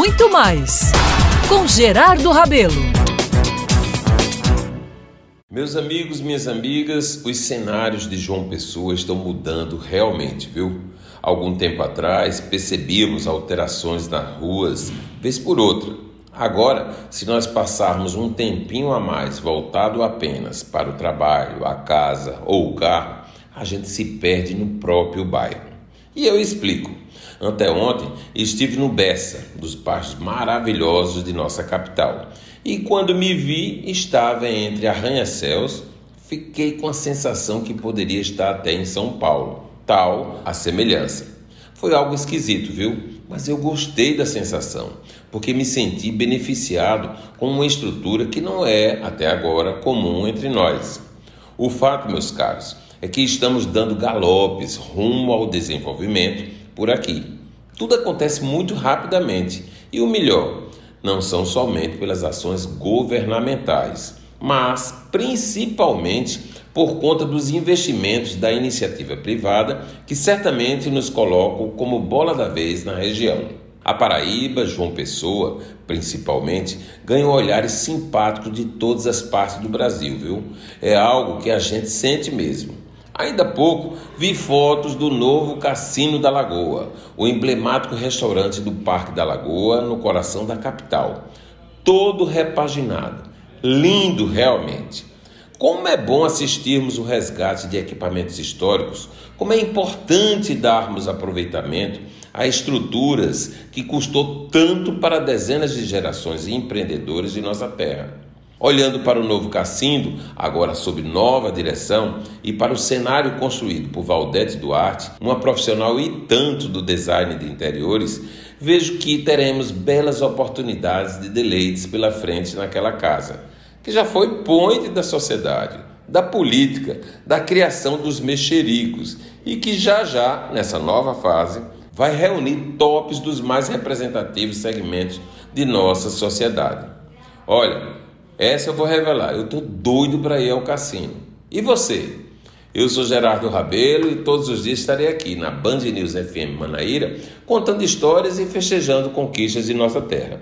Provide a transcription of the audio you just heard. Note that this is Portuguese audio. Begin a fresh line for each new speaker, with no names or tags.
muito mais com Gerardo Rabelo.
Meus amigos, minhas amigas, os cenários de João Pessoa estão mudando realmente, viu? Algum tempo atrás percebíamos alterações nas ruas, vez por outra. Agora, se nós passarmos um tempinho a mais voltado apenas para o trabalho, a casa ou o carro, a gente se perde no próprio bairro. E eu explico. Anteontem estive no Bessa, dos bairros maravilhosos de nossa capital. E quando me vi, estava entre arranha-céus, fiquei com a sensação que poderia estar até em São Paulo tal a semelhança. Foi algo esquisito, viu? Mas eu gostei da sensação, porque me senti beneficiado com uma estrutura que não é, até agora, comum entre nós. O fato, meus caros, é que estamos dando galopes rumo ao desenvolvimento por aqui. Tudo acontece muito rapidamente e o melhor, não são somente pelas ações governamentais, mas principalmente por conta dos investimentos da iniciativa privada, que certamente nos colocam como bola da vez na região. A Paraíba, João Pessoa, principalmente, ganhou olhares simpáticos de todas as partes do Brasil, viu? É algo que a gente sente mesmo. Ainda há pouco vi fotos do novo Cassino da Lagoa, o emblemático restaurante do Parque da Lagoa, no coração da capital. Todo repaginado. Lindo realmente. Como é bom assistirmos o resgate de equipamentos históricos, como é importante darmos aproveitamento a estruturas que custou tanto para dezenas de gerações de empreendedores de nossa terra. Olhando para o novo cassino, agora sob nova direção, e para o cenário construído por Valdete Duarte, uma profissional e tanto do design de interiores, vejo que teremos belas oportunidades de deleites pela frente naquela casa que já foi ponte da sociedade, da política, da criação dos mexericos e que já já, nessa nova fase, vai reunir tops dos mais representativos segmentos de nossa sociedade. Olha, essa eu vou revelar, eu tô doido para ir ao cassino. E você? Eu sou Gerardo Rabelo e todos os dias estarei aqui na Band News FM Manaíra contando histórias e festejando conquistas de nossa terra.